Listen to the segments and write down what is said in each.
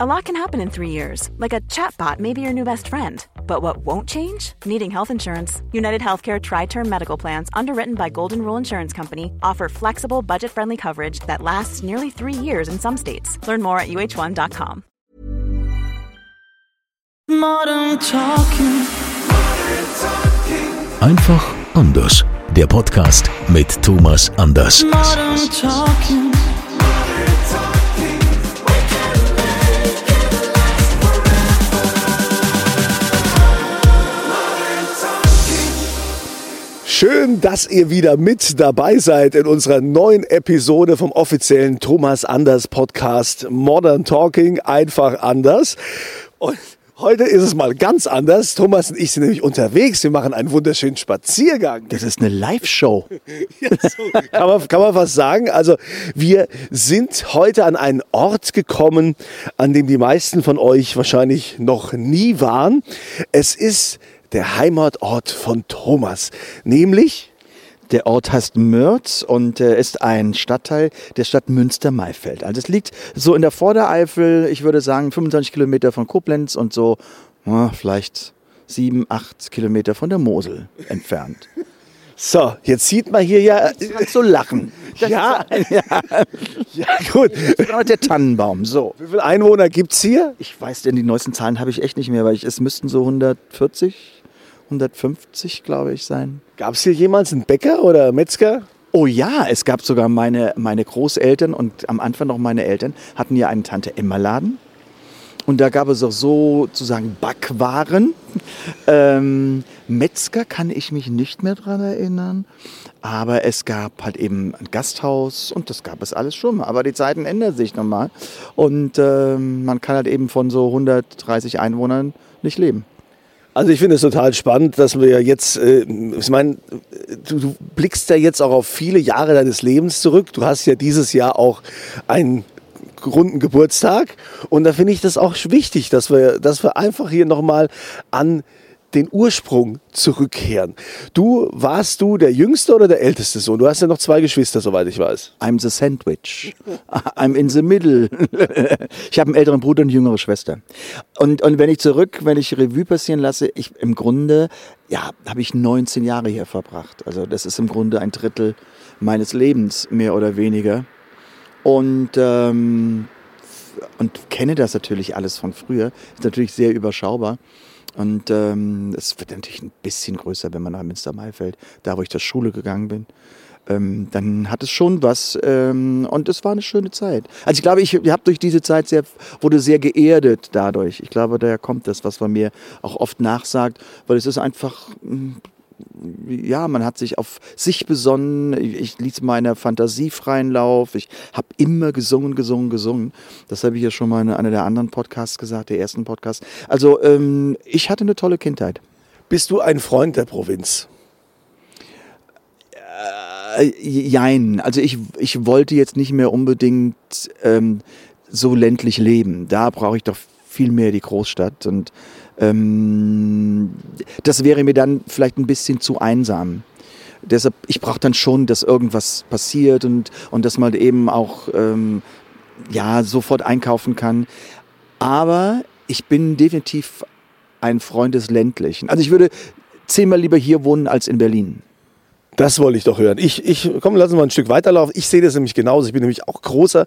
A lot can happen in three years, like a chatbot may be your new best friend. But what won't change? Needing health insurance. United Healthcare Tri Term Medical Plans, underwritten by Golden Rule Insurance Company, offer flexible, budget friendly coverage that lasts nearly three years in some states. Learn more at uh1.com. Modern Talking. Einfach anders. Der Podcast mit Thomas Anders. Modern Talking. Schön, dass ihr wieder mit dabei seid in unserer neuen Episode vom offiziellen Thomas Anders Podcast Modern Talking einfach anders. Und heute ist es mal ganz anders. Thomas und ich sind nämlich unterwegs. Wir machen einen wunderschönen Spaziergang. Das ist eine Live-Show. Ja, so kann, man, kann man was sagen. Also wir sind heute an einen Ort gekommen, an dem die meisten von euch wahrscheinlich noch nie waren. Es ist der Heimatort von Thomas, nämlich Der Ort heißt Mürz und äh, ist ein Stadtteil der Stadt Münster-Maifeld. Also es liegt so in der Vordereifel, ich würde sagen 25 Kilometer von Koblenz und so ah, vielleicht sieben, acht Kilometer von der Mosel entfernt. so. Jetzt sieht man hier ja, so lachen. ja, ja, ja gut. genau der Tannenbaum, so. Wie viele Einwohner gibt's hier? Ich weiß denn, die neuesten Zahlen habe ich echt nicht mehr, weil ich, es müssten so 140, 150, glaube ich, sein. Gab es hier jemals einen Bäcker oder Metzger? Oh ja, es gab sogar meine, meine Großeltern und am Anfang noch meine Eltern hatten ja einen Tante-Emma-Laden. Und da gab es auch sozusagen Backwaren. Ähm, Metzger kann ich mich nicht mehr dran erinnern. Aber es gab halt eben ein Gasthaus und das gab es alles schon mal. Aber die Zeiten ändern sich nochmal. Und ähm, man kann halt eben von so 130 Einwohnern nicht leben. Also ich finde es total spannend, dass wir jetzt, äh, ich meine, du, du blickst ja jetzt auch auf viele Jahre deines Lebens zurück. Du hast ja dieses Jahr auch einen runden Geburtstag und da finde ich das auch wichtig, dass wir, dass wir einfach hier nochmal an den Ursprung zurückkehren. Du, warst du der jüngste oder der älteste Sohn? Du hast ja noch zwei Geschwister, soweit ich weiß. I'm the sandwich. I'm in the middle. Ich habe einen älteren Bruder und eine jüngere Schwester. Und, und wenn ich zurück, wenn ich Revue passieren lasse, ich im Grunde, ja, habe ich 19 Jahre hier verbracht. Also das ist im Grunde ein Drittel meines Lebens, mehr oder weniger. Und, ähm, und kenne das natürlich alles von früher. Ist natürlich sehr überschaubar. Und ähm, es wird natürlich ein bisschen größer, wenn man nach Münster-Maifeld, da wo ich zur Schule gegangen bin. Ähm, dann hat es schon was ähm, und es war eine schöne Zeit. Also ich glaube, ich habe durch diese Zeit sehr, wurde sehr geerdet dadurch. Ich glaube, daher kommt das, was man mir auch oft nachsagt, weil es ist einfach, mm, ja, man hat sich auf sich besonnen. Ich, ließ meiner Fantasie freien Lauf. Ich habe immer gesungen, gesungen, gesungen. Das habe ich ja schon mal in einer der anderen Podcasts gesagt, der ersten Podcast. Also ähm, ich hatte eine tolle Kindheit. Bist du ein Freund der Provinz? Äh, jein. Also ich, ich wollte jetzt nicht mehr unbedingt ähm, so ländlich leben. Da brauche ich doch viel mehr die Großstadt. Und ähm, das wäre mir dann vielleicht ein bisschen zu einsam. Deshalb, ich brauche dann schon, dass irgendwas passiert und, und dass man eben auch ähm, ja, sofort einkaufen kann. Aber ich bin definitiv ein Freund des Ländlichen. Also ich würde zehnmal lieber hier wohnen als in Berlin. Das wollte ich doch hören. Ich, ich komm, lassen wir ein Stück weiterlaufen. Ich sehe das nämlich genauso. Ich bin nämlich auch großer,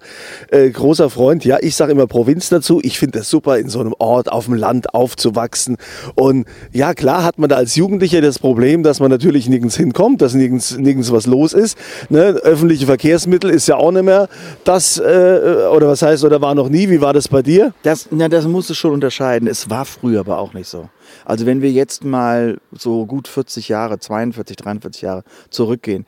äh, großer Freund. Ja, ich sage immer Provinz dazu. Ich finde das super, in so einem Ort auf dem Land aufzuwachsen. Und ja, klar hat man da als Jugendlicher das Problem, dass man natürlich nirgends hinkommt, dass nirgends, nirgends was los ist. Ne? Öffentliche Verkehrsmittel ist ja auch nicht mehr das, äh, oder was heißt, oder war noch nie. Wie war das bei dir? Das, na, das musst du schon unterscheiden. Es war früher aber auch nicht so. Also wenn wir jetzt mal so gut 40 Jahre, 42, 43 Jahre zurückgehen,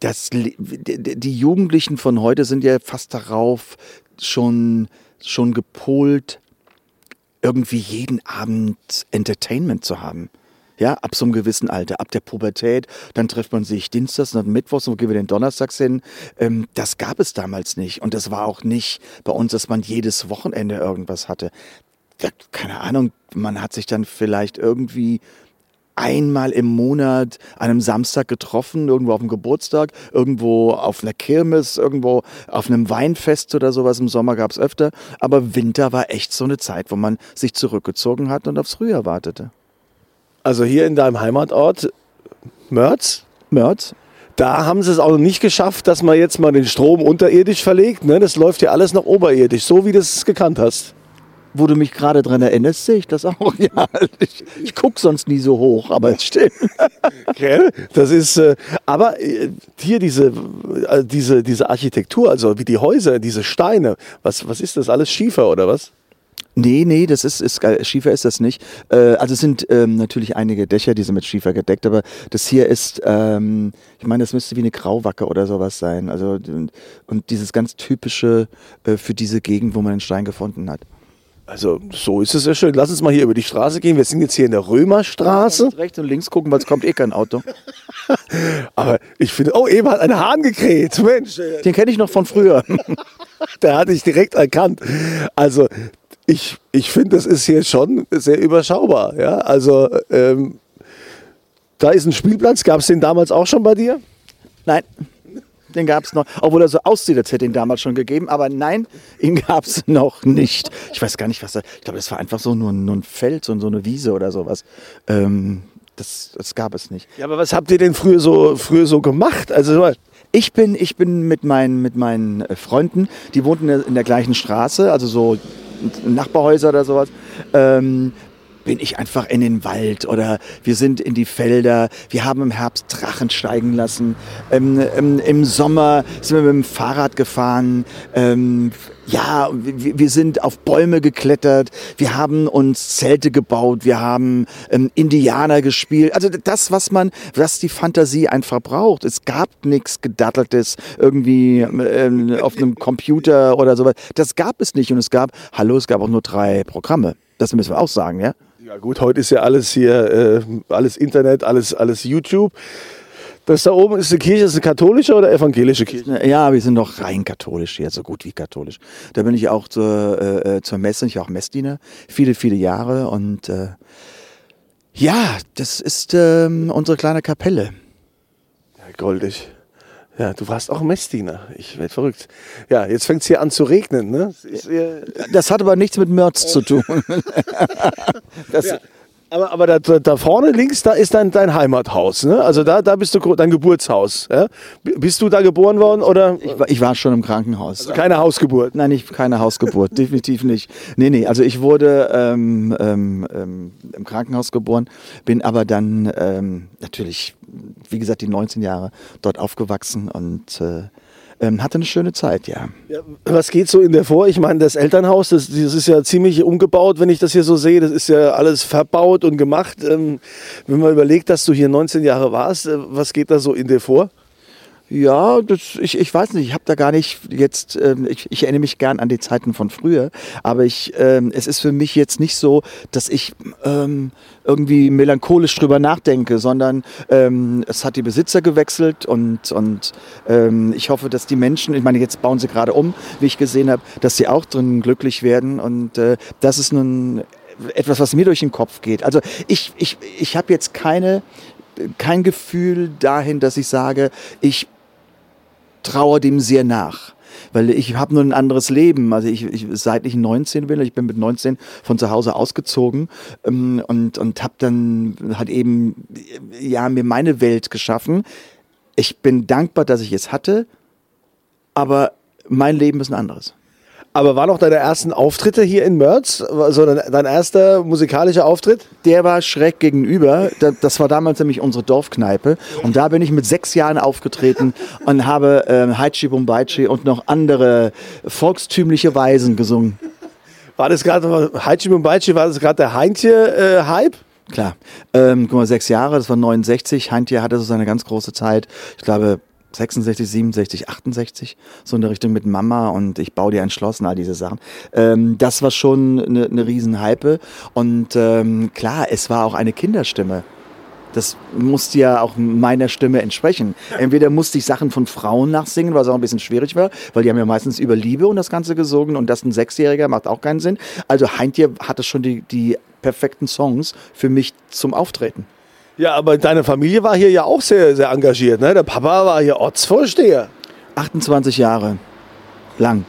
das, die Jugendlichen von heute sind ja fast darauf schon, schon gepolt, irgendwie jeden Abend Entertainment zu haben. Ja, ab so einem gewissen Alter, ab der Pubertät, dann trifft man sich dienstags und mittwochs und gehen wir den donnerstags hin. Ähm, das gab es damals nicht. Und das war auch nicht bei uns, dass man jedes Wochenende irgendwas hatte. Ja, keine Ahnung, man hat sich dann vielleicht irgendwie einmal im Monat an einem Samstag getroffen, irgendwo auf dem Geburtstag, irgendwo auf einer Kirmes, irgendwo auf einem Weinfest oder sowas. Im Sommer gab es öfter. Aber Winter war echt so eine Zeit, wo man sich zurückgezogen hat und aufs Frühjahr wartete. Also hier in deinem Heimatort, Mörz, Mörz? da haben sie es auch noch nicht geschafft, dass man jetzt mal den Strom unterirdisch verlegt. Ne? Das läuft ja alles noch oberirdisch, so wie du es gekannt hast. Wo du mich gerade dran erinnerst, sehe ich das auch. Ja, ich, ich gucke sonst nie so hoch, aber es stimmt. Gell? Das ist, äh, aber äh, hier diese, äh, diese, diese Architektur, also wie die Häuser, diese Steine, was, was ist das? Alles Schiefer oder was? Nee, nee, das ist, ist Schiefer ist das nicht. Äh, also es sind ähm, natürlich einige Dächer, die sind mit Schiefer gedeckt, aber das hier ist, ähm, ich meine, das müsste wie eine Grauwacke oder sowas sein. Also und, und dieses ganz typische äh, für diese Gegend, wo man den Stein gefunden hat. Also so ist es ja schön. Lass uns mal hier über die Straße gehen. Wir sind jetzt hier in der Römerstraße. Rechts und links gucken, weil es kommt eh kein Auto. Aber ich finde, oh, eben hat ein Hahn gekräht. Mensch, Den kenne ich noch von früher. der hatte ich direkt erkannt. Also ich, ich finde, das ist hier schon sehr überschaubar. Ja? Also ähm, da ist ein Spielplatz. Gab es den damals auch schon bei dir? Nein, den gab es noch. Obwohl er so aussieht, als hätte ihn damals schon gegeben. Aber nein, ihn gab es noch nicht. Ich weiß gar nicht, was er. Ich glaube, das war einfach so nur, nur ein Feld, so, so eine Wiese oder sowas. Ähm, das, das gab es nicht. Ja, aber was habt ihr denn früher so, früher so gemacht? Also Ich bin, ich bin mit meinen, mit meinen äh, Freunden, die wohnten in der, in der gleichen Straße, also so Nachbarhäuser oder sowas. Ähm, bin ich einfach in den Wald oder wir sind in die Felder. Wir haben im Herbst Drachen steigen lassen. Ähm, ähm, Im Sommer sind wir mit dem Fahrrad gefahren. Ähm, ja, wir, sind auf Bäume geklettert. Wir haben uns Zelte gebaut. Wir haben ähm, Indianer gespielt. Also das, was man, was die Fantasie einfach braucht. Es gab nichts Gedatteltes irgendwie ähm, auf einem Computer oder sowas. Das gab es nicht. Und es gab, hallo, es gab auch nur drei Programme. Das müssen wir auch sagen, ja? Ja gut, heute ist ja alles hier, äh, alles Internet, alles, alles YouTube. Das da oben ist eine Kirche, ist eine katholische oder evangelische Kirche? Ja, wir sind noch rein katholisch hier, so gut wie katholisch. Da bin ich auch zur, äh, zur Messe, ich war auch Messdiener, viele, viele Jahre und äh, ja, das ist ähm, unsere kleine Kapelle. Ja, goldig. Ja, du warst auch Messdiener. Ich werde verrückt. Ja, jetzt fängt es hier an zu regnen. Ne? Das, Das hat aber nichts mit Mörz zu tun. das, ja. Aber, aber da, da- vorne links, da ist dein, dein Heimathaus. Ne? Also da, da bist du dein Geburtshaus. Ja? Bist du da geboren worden oder ich, war- ich war schon im Krankenhaus. keine Hausgeburt? Nein, ich, keine Hausgeburt, definitiv nicht. Nee, nee, also ich wurde ähm, ähm, ähm, im Krankenhaus geboren, bin aber dann ähm, natürlich, wie gesagt, die 19 Jahre dort aufgewachsen und äh, ähm, hatte eine schöne Zeit, ja. Ja, was geht so in der vor? Ich meine, das Elternhaus, das, das ist ja ziemlich umgebaut, wenn ich das hier so sehe. Das ist ja alles verbaut und gemacht. Ähm, wenn man überlegt, dass du hier 19 Jahre warst, äh, was geht da so in dir vor? Ja, das, ich, ich weiß nicht, ich habe da gar nicht jetzt, ähm, ich, ich erinnere mich gern an die Zeiten von früher, aber ich, ähm, es ist für mich jetzt nicht so, dass ich ähm, irgendwie melancholisch drüber nachdenke, sondern ähm, es hat die Besitzer gewechselt und, und ähm, ich hoffe, dass die Menschen, ich meine, jetzt bauen sie gerade um, wie ich gesehen habe, dass sie auch drin glücklich werden und äh, das ist nun etwas, was mir durch den Kopf geht. Also ich, ich, ich habe jetzt keine, kein Gefühl dahin, dass ich sage, ich traue dem sehr nach. Weil ich habe nur ein anderes Leben. Also ich, ich seit ich 19 bin, ich bin mit 19 von zu Hause ausgezogen ähm, und, und habe dann halt eben ja, mir meine Welt geschaffen. Ich bin dankbar, dass ich es hatte, aber mein Leben ist ein anderes. Aber waren auch deine ersten Auftritte hier in Mörz? Also dein, dein erster musikalischer Auftritt? Der war schräg gegenüber. Da- Das war damals nämlich unsere Dorfkneipe. Und da bin ich mit sechs Jahren aufgetreten und habe ähm, Haichi Bumbaichi und noch andere volkstümliche Weisen gesungen. War das gerade, Haichi Mumbaichi, war das gerade der Heintje-Hype? Klar. Ähm, guck mal, sechs Jahre, das war 69. Heintje hatte so seine ganz große Zeit. Ich glaube, 66, 67, 68, so in der Richtung mit Mama und ich baue dir ein Schloss und all diese Sachen. Ähm, das war schon eine, eine Riesenhype. Und ähm, klar, es war auch eine Kinderstimme. Das musste ja auch meiner Stimme entsprechen. Entweder musste ich Sachen von Frauen nachsingen, was auch ein bisschen schwierig war, weil die haben ja meistens über Liebe und das Ganze gesungen und das ein Sechsjähriger macht auch keinen Sinn. Also Heintje hatte schon die, die perfekten Songs für mich zum Auftreten. Ja, aber deine Familie war hier ja auch sehr, sehr engagiert. Ne? Der Papa war hier Ortsvorsteher. 28 Jahre lang.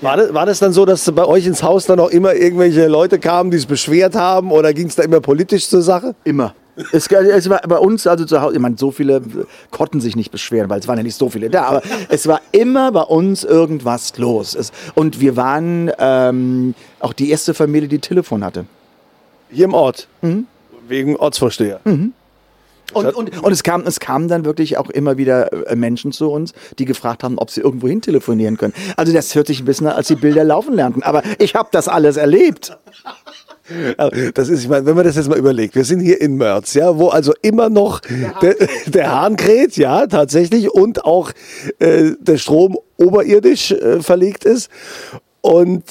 War, das, war das dann so, dass bei euch ins Haus dann auch immer irgendwelche Leute kamen, die es beschwert haben? Oder ging es da immer politisch zur Sache? Immer. Es, es war bei uns, also zu Hause, ich meine, so viele konnten sich nicht beschweren, weil es waren ja nicht so viele da, aber es war immer bei uns irgendwas los. Es, und wir waren ähm, auch die erste Familie, die Telefon hatte. Hier im Ort. Wegen Ortsvorsteher. Und, und, und es, kam, es kamen dann wirklich auch immer wieder äh, Menschen zu uns, die gefragt haben, ob sie irgendwo hin telefonieren können. Also das hört sich ein bisschen an, als die Bilder laufen lernten. Aber ich habe das alles erlebt. Also, Das ist, ich meine, wenn man das jetzt mal überlegt, wir sind hier in Mörz, ja, wo also immer noch der, der Hahn kräht, ja, tatsächlich, und auch äh, der Strom oberirdisch äh, verlegt ist. Und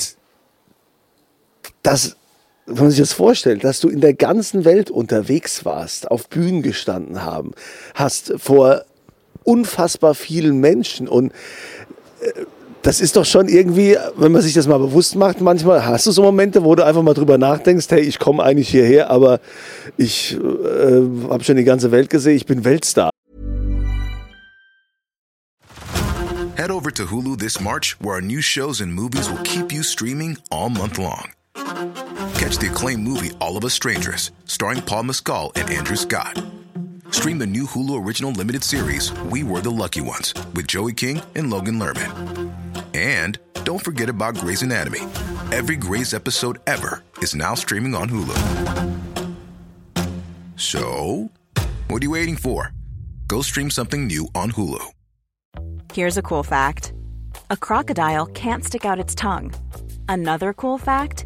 das, wenn man sich das vorstellt, dass du in der ganzen Welt unterwegs warst, auf Bühnen gestanden haben, hast vor unfassbar vielen Menschen und äh, das ist doch schon irgendwie, wenn man sich das mal bewusst macht, manchmal hast du so Momente, wo du einfach mal drüber nachdenkst, hey, ich komme eigentlich hierher, aber ich äh, habe schon die ganze Welt gesehen, ich bin Weltstar. Head over to Hulu this March, where our new shows and movies will keep you streaming all month long. Catch the acclaimed movie All of Us Strangers, starring Paul Mescal and Andrew Scott. Stream the new Hulu original limited series We Were the Lucky Ones with Joey King and Logan Lerman. And don't forget about Grey's Anatomy. Every Grey's episode ever is now streaming on Hulu. So, what are you waiting for? Go stream something new on Hulu. Here's a cool fact a crocodile can't stick out its tongue. Another cool fact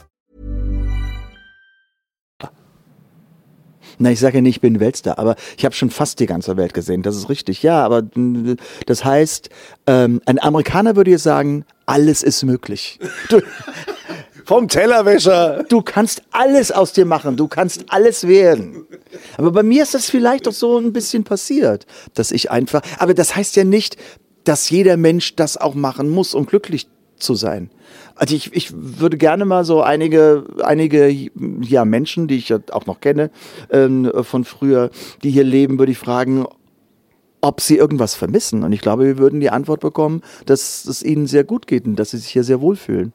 Na, ich sage ja nicht, ich bin Weltstar, aber ich habe schon fast die ganze Welt gesehen. Das ist richtig. Ja, aber mm, das heißt, ähm, ein Amerikaner würde jetzt sagen, alles ist möglich. Du, Vom Tellerwäscher. du kannst alles aus dir machen, du kannst alles werden. Aber bei mir ist das vielleicht auch so ein bisschen passiert, dass ich einfach. Aber das heißt ja nicht, dass jeder Mensch das auch machen muss, um glücklich zu sein. Also ich, ich würde gerne mal so einige, einige ja, Menschen, die ich ja auch noch kenne ähm, von früher, die hier leben, würde ich fragen, ob sie irgendwas vermissen. Und ich glaube, wir würden die Antwort bekommen, dass es ihnen sehr gut geht und dass sie sich hier sehr wohlfühlen.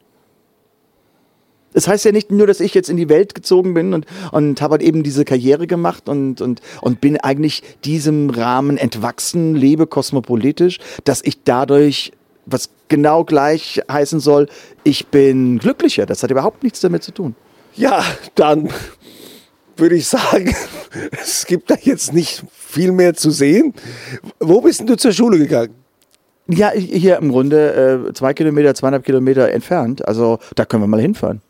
Es heißt ja nicht nur, dass ich jetzt in die Welt gezogen bin und, und habe halt eben diese Karriere gemacht und, und, und bin eigentlich diesem Rahmen entwachsen, lebe kosmopolitisch, dass ich dadurch, was genau gleich heißen soll, ich bin glücklicher. Das hat überhaupt nichts damit zu tun. Ja, dann würde ich sagen, es gibt da jetzt nicht viel mehr zu sehen. Wo bist denn du zur Schule gegangen? Ja, hier im Grunde äh, zwei Kilometer, zweieinhalb Kilometer entfernt. Also da können wir mal hinfahren.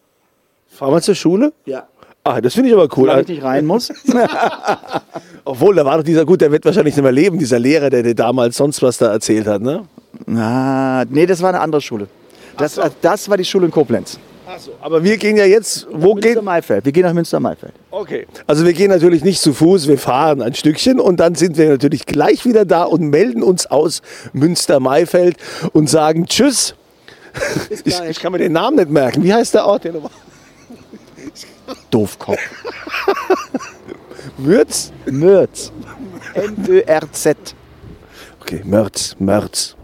Fahren wir zur Schule? Ja. Ah, das finde ich aber cool. Solange ich nicht rein muss. Obwohl, da war doch dieser, gut, der wird wahrscheinlich nicht mehr leben, dieser Lehrer, der dir damals sonst was da erzählt hat, ne? Ah, nee, das war eine andere Schule. Das, das war die Schule in Koblenz. Achso, aber wir gehen ja jetzt, wo gehen? Münster-Maifeld. Wir gehen nach Münster-Maifeld. Okay. Also wir gehen natürlich nicht zu Fuß, wir fahren ein Stückchen und dann sind wir natürlich gleich wieder da und melden uns aus Münster-Maifeld und sagen Tschüss. Ich, ich kann mir den Namen nicht merken. Wie heißt der Ort? hier nochmal? Doofkopf. Würz? Mörz. M-Ö-R-Z. Okay, Mörz, Mörz.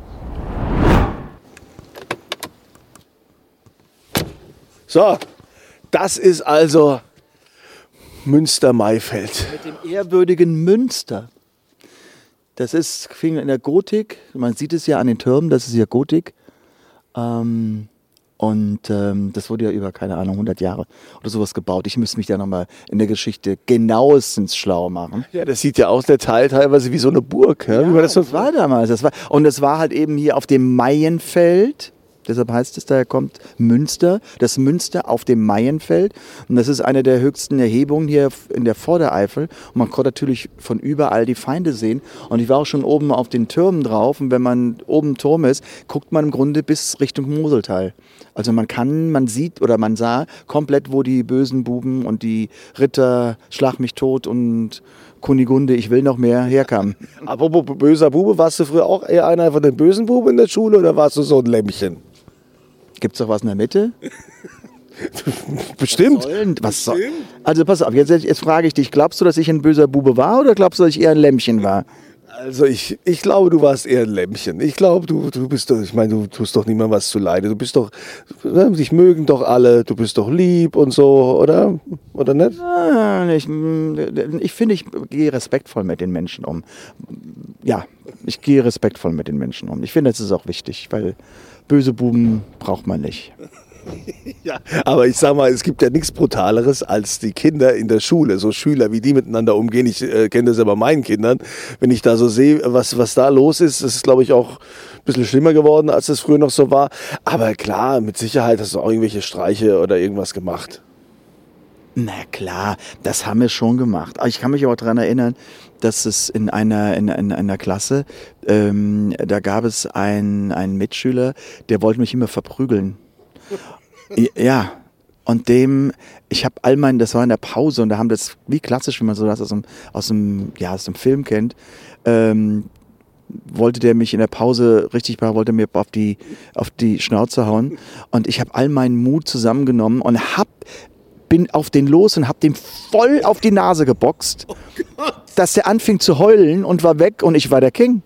So, das ist also Münster-Maifeld. Mit dem ehrwürdigen Münster. Das ist, fing in der Gotik, man sieht es ja an den Türmen, das ist ja Gotik. Ähm, und ähm, das wurde ja über, keine Ahnung, 100 Jahre oder sowas gebaut. Ich müsste mich da nochmal in der Geschichte genauestens schlau machen. Ja, das sieht ja aus, der Teil teilweise wie so eine Burg. Ja, wie man das so Das war damals. Das war, und es war halt eben hier auf dem Maienfeld. Deshalb heißt es, daher kommt Münster, das Münster auf dem Maienfeld. Und das ist eine der höchsten Erhebungen hier in der Vordereifel. Und man konnte natürlich von überall die Feinde sehen. Und ich war auch schon oben auf den Türmen drauf. Und wenn man oben im Turm ist, guckt man im Grunde bis Richtung Moseltal. Also man kann, man sieht oder man sah komplett, wo die bösen Buben und die Ritter Schlag mich tot und Kunigunde, ich will noch mehr herkamen. Apropos böser Bube, warst du früher auch eher einer von den bösen Buben in der Schule oder warst du so ein Lämmchen? Gibt es doch was in der Mitte? Bestimmt. Sollen- Was soll? Also pass auf, jetzt, jetzt frage ich dich, glaubst du, dass ich ein böser Bube war oder glaubst du, dass ich eher ein Lämmchen war? Also ich, ich glaube, du warst eher ein Lämmchen. Ich glaube, du, du bist doch, ich meine, du tust doch niemandem was zu leide. Du bist doch, ne, dich mögen doch alle, du bist doch lieb und so, oder? Oder nicht? Ich, ich finde, ich gehe respektvoll mit den Menschen um. Ja, ich gehe respektvoll mit den Menschen um. Ich finde, das ist auch wichtig, weil böse Buben braucht man nicht. Ja. Aber ich sag mal, es gibt ja nichts Brutaleres als die Kinder in der Schule, so Schüler, wie die miteinander umgehen. Ich äh, kenne das ja bei meinen Kindern. Wenn ich da so sehe, was, was da los ist, das ist, glaube ich, auch ein bisschen schlimmer geworden, als es früher noch so war. Aber klar, mit Sicherheit hast du auch irgendwelche Streiche oder irgendwas gemacht. Na klar, das haben wir schon gemacht. Aber Ich kann mich auch daran erinnern, dass es in einer, in, in einer Klasse, ähm, da gab es einen, einen Mitschüler, der wollte mich immer verprügeln. Ja, und dem, ich habe all mein, das war in der Pause und da haben das, wie klassisch, wie man so das aus dem, aus dem, ja, aus dem Film kennt, ähm, wollte der mich in der Pause richtig wollte mir auf die, auf die Schnauze hauen. Und ich habe all meinen Mut zusammengenommen und hab, bin auf den los und hab dem voll auf die Nase geboxt, dass der anfing zu heulen und war weg und ich war der King.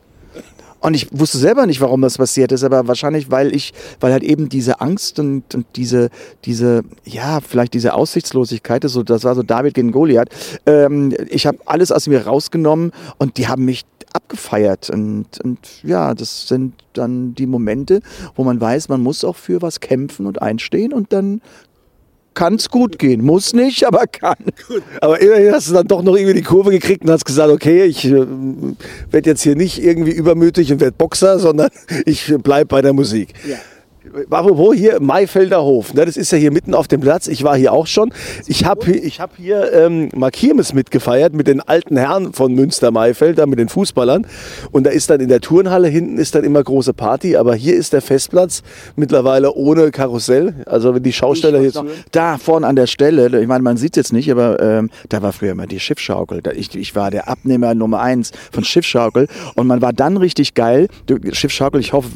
Und ich wusste selber nicht, warum das passiert ist, aber wahrscheinlich, weil ich, weil halt eben diese Angst und, und diese, diese, ja, vielleicht diese Aussichtslosigkeit, das, so, das war so David gegen Goliath. Ähm, ich habe alles aus mir rausgenommen und die haben mich abgefeiert. Und, und ja, das sind dann die Momente, wo man weiß, man muss auch für was kämpfen und einstehen und dann kann es gut gehen. Muss nicht, aber kann. Aber immerhin hast du dann doch noch irgendwie die Kurve gekriegt und hast gesagt, okay, ich äh, werde jetzt hier nicht irgendwie übermütig und werde Boxer, sondern ich bleib bei der Musik. Apropos hier, Maifelder Hof, ne, das ist ja hier mitten auf dem Platz. Ich war hier auch schon. Ich habe ich hab hier ähm, mal Kirmes mitgefeiert mit den alten Herren von Münster-Maifeld, da mit den Fußballern. Und da ist dann in der Turnhalle hinten ist dann immer große Party. Aber hier ist der Festplatz mittlerweile ohne Karussell. Also wenn die Schausteller hier zuhören. Da vorne an der Stelle, ich meine, man sieht jetzt nicht, aber ähm, da war früher immer die Schiffschaukel. Ich, ich war der Abnehmer Nummer eins von Schiffschaukel und man war dann richtig geil. Schiffschaukel, ich hoffe,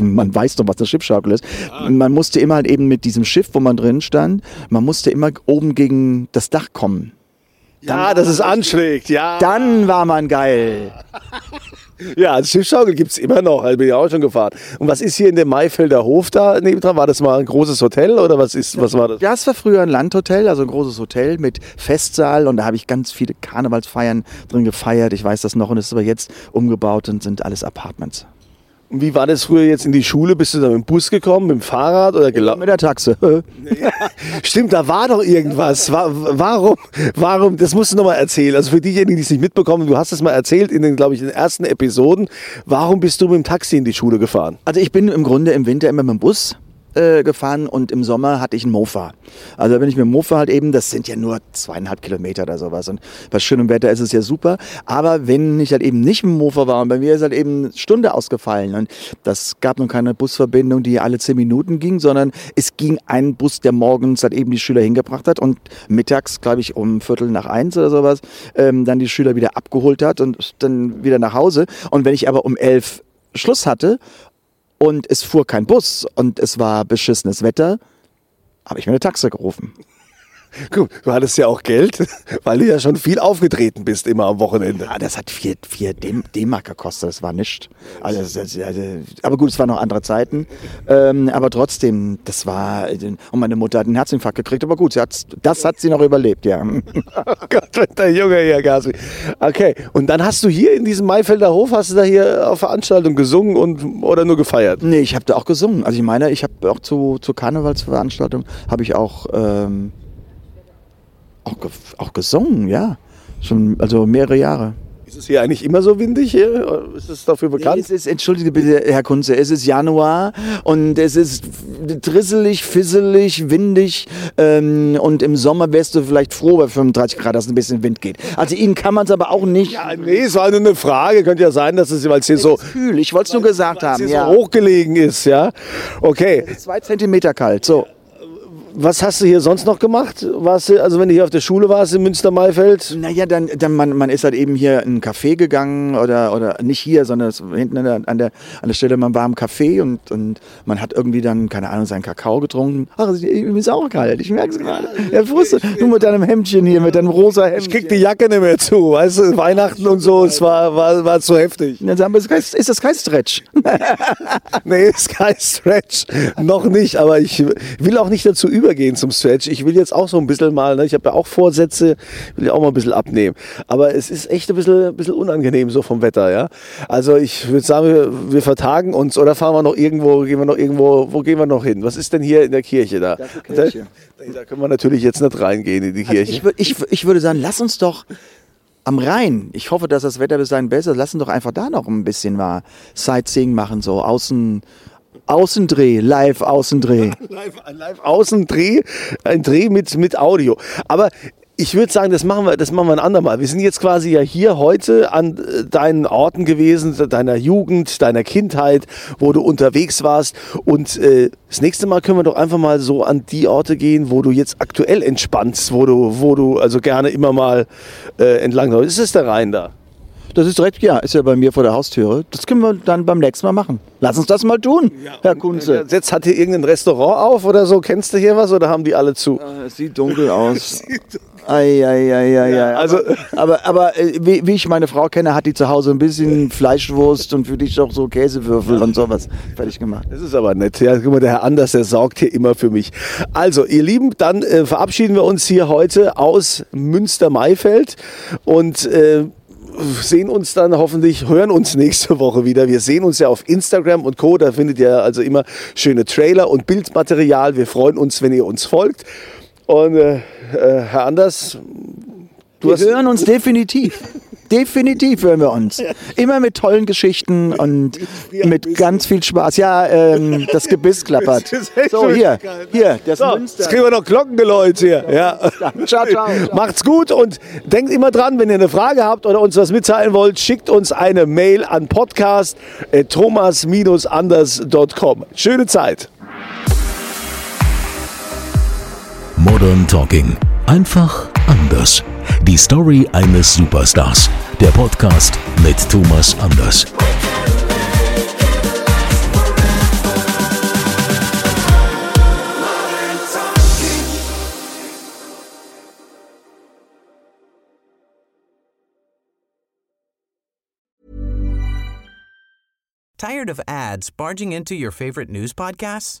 man weiß doch, was eine Schiffschaukel ist. Man musste immer halt eben mit diesem Schiff, wo man drin stand, man musste immer oben gegen das Dach kommen. Ja, dass es anschlägt, ja. Dann war man geil. Ja, als Schiffschaukel gibt es immer noch, also bin ich auch schon gefahren. Und was ist hier in dem Maifelder Hof da nebendran? War das mal ein großes Hotel oder was ist, was war das? Ja, es war früher ein Landhotel, also ein großes Hotel mit Festsaal und da habe ich ganz viele Karnevalsfeiern drin gefeiert. Ich weiß das noch und es ist aber jetzt umgebaut und sind alles Apartments. Und wie war das früher jetzt in die Schule? Bist du da mit dem Bus gekommen, mit dem Fahrrad oder gelaufen? Mit der Taxe. Stimmt, da war doch irgendwas. Wa- Warum, warum, das musst du nochmal erzählen. Also für diejenigen, die es nicht mitbekommen, du hast es mal erzählt in den, glaube ich, in den ersten Episoden. Warum bist du mit dem Taxi in die Schule gefahren? Also ich bin im Grunde im Winter immer mit dem Bus äh, gefahren und im Sommer hatte ich einen Mofa. Also wenn ich mit dem Mofa halt eben, das sind ja nur zweieinhalb Kilometer oder sowas und bei schönem Wetter ist es ja super. Aber wenn ich halt eben nicht mit dem Mofa war und bei mir ist halt eben eine Stunde ausgefallen und das gab nun keine Busverbindung, die alle zehn Minuten ging, sondern es ging ein Bus, der morgens halt eben die Schüler hingebracht hat und mittags, glaube ich, um Viertel nach eins oder sowas, ähm, dann die Schüler wieder abgeholt hat und dann wieder nach Hause. Und wenn ich aber um elf Schluss hatte und es fuhr kein Bus und es war beschissenes Wetter, habe ich mir eine Taxe gerufen. Guck, du hattest ja auch Geld, weil du ja schon viel aufgetreten bist immer am Wochenende. Ja, das hat vier, vier D-Mark gekostet, das war nichts. Also, das, aber gut, es waren noch andere Zeiten. Ähm, aber trotzdem, das war. Und meine Mutter hat einen Herzinfarkt gekriegt, aber gut, das hat sie noch überlebt, ja. Oh Gott, der Junge hier, Gaspi. Okay, und dann hast du hier in diesem Maifelder Hof, hast du da hier auf Veranstaltung gesungen und, oder nur gefeiert? Nee, ich habe da auch gesungen. Also ich meine, ich habe auch zu, zu Karnevalsveranstaltungen habe ich auch, ähm, auch, ge auch gesungen, ja. Schon, also mehrere Jahre. Ist es hier eigentlich immer so windig? Hier? Ist es dafür bekannt? Es ist, entschuldige bitte, Herr Kunze, es ist Januar und es ist drisselig, fisselig, windig ähm, und im Sommer wärst du vielleicht froh bei 35 Grad, dass es ein bisschen Wind geht. Also Ihnen kann man es aber auch nicht. Ja, nee, es war nur eine Frage. Könnte ja sein, dass es, weil es hier so, kühl, ich wollte es nur gesagt weil es haben. hier Ja. so hochgelegen ist, ja. Okay. Zwei Zentimeter kalt, so. Was hast du hier sonst noch gemacht? Warst du, also wenn du hier auf der Schule warst in Münster-Maifeld? Naja, dann, dann man, man ist halt eben hier in ein Café gegangen oder, oder nicht hier, sondern hinten an der, an, der, an der Stelle, man war im Café und, und man hat irgendwie dann, keine Ahnung, seinen Kakao getrunken. Ach, es ist auch kalt, ich merke es gerade. Ja, Frust, du mit deinem Hemdchen hier, mit deinem rosa Hemdchen. Ich krieg die Jacke nicht mehr zu, weißt du, Weihnachten und so, es war, war, war zu heftig. Dann sagen wir, ist das- ist das kein Stretch? Nee, Sky Stretch noch nicht, aber ich will auch nicht dazu übergehen zum Stretch. Ich will jetzt auch so ein bisschen mal, ne, ich habe ja auch Vorsätze, will ja auch mal ein bisschen abnehmen. Aber es ist echt ein bisschen, ein bisschen unangenehm so vom Wetter, ja. Also ich würde sagen, wir, wir vertagen uns oder fahren wir noch irgendwo, gehen wir noch irgendwo, wo gehen wir noch hin? Was ist denn hier in der Kirche da? Kirche. Da, da können wir natürlich jetzt nicht reingehen in die Kirche. Ich, würd- ich, ich würde sagen, lass uns doch am Rhein, ich hoffe, dass das Wetter bis dahin besser ist, lass uns doch einfach da noch ein bisschen mal Sightseeing machen, so außen, Außendreh, live Außendreh. live, live Außendreh, ein Dreh mit, mit Audio. Aber ich würde sagen, das machen wir, das machen wir ein andermal. Wir sind jetzt quasi ja hier heute an äh, deinen Orten gewesen, deiner Jugend, deiner Kindheit, wo du unterwegs warst. Und äh, das nächste Mal können wir doch einfach mal so an die Orte gehen, wo du jetzt aktuell entspannst, wo du, wo du also gerne immer mal äh, entlang läufst. Ist es der Rhein da? Das ist direkt, ja, ist ja bei mir vor der Haustüre. Das können wir dann beim nächsten Mal machen. Lass uns das mal tun, Herr Kunze. Jetzt hat hier irgendein Restaurant auf oder so. Kennst du hier was oder haben die alle zu? Äh, Es sieht dunkel aus. Ei, ei, ei, ei, ei. also- aber, aber, aber äh, wie, wie ich meine Frau kenne, hat die zu Hause ein bisschen Fleischwurst und für dich auch so Käsewürfel und sowas fertig gemacht. Das ist aber nett. Ja, guck mal, der Herr Anders, der sorgt hier immer für mich. Also, ihr Lieben, dann äh, verabschieden wir uns hier heute aus Münster-Maifeld und äh, sehen uns dann hoffentlich, hören uns nächste Woche wieder. Wir sehen uns ja auf Instagram und Co. Da findet ihr also immer schöne Trailer und Bildmaterial. Wir freuen uns, wenn ihr uns folgt. Und äh, äh, Herr Anders, du Wir hören uns definitiv. Definitiv hören wir uns. Immer mit tollen Geschichten und mit ganz viel Spaß. Ja, ähm, das Gebiss klappert. So, hier, ne? hier, das so, jetzt Münster. kriegen wir noch Glockengeläut hier. Ja. Ciao, ciao. Macht's gut und denkt immer dran, wenn ihr eine Frage habt oder uns was mitteilen wollt, schickt uns eine Mail an podcast.thomas-anders.com. Schöne Zeit. Modern Talking. Einfach anders. Die Story eines Superstars. Der Podcast mit Thomas Anders. Tired of ads barging into your favorite news podcasts?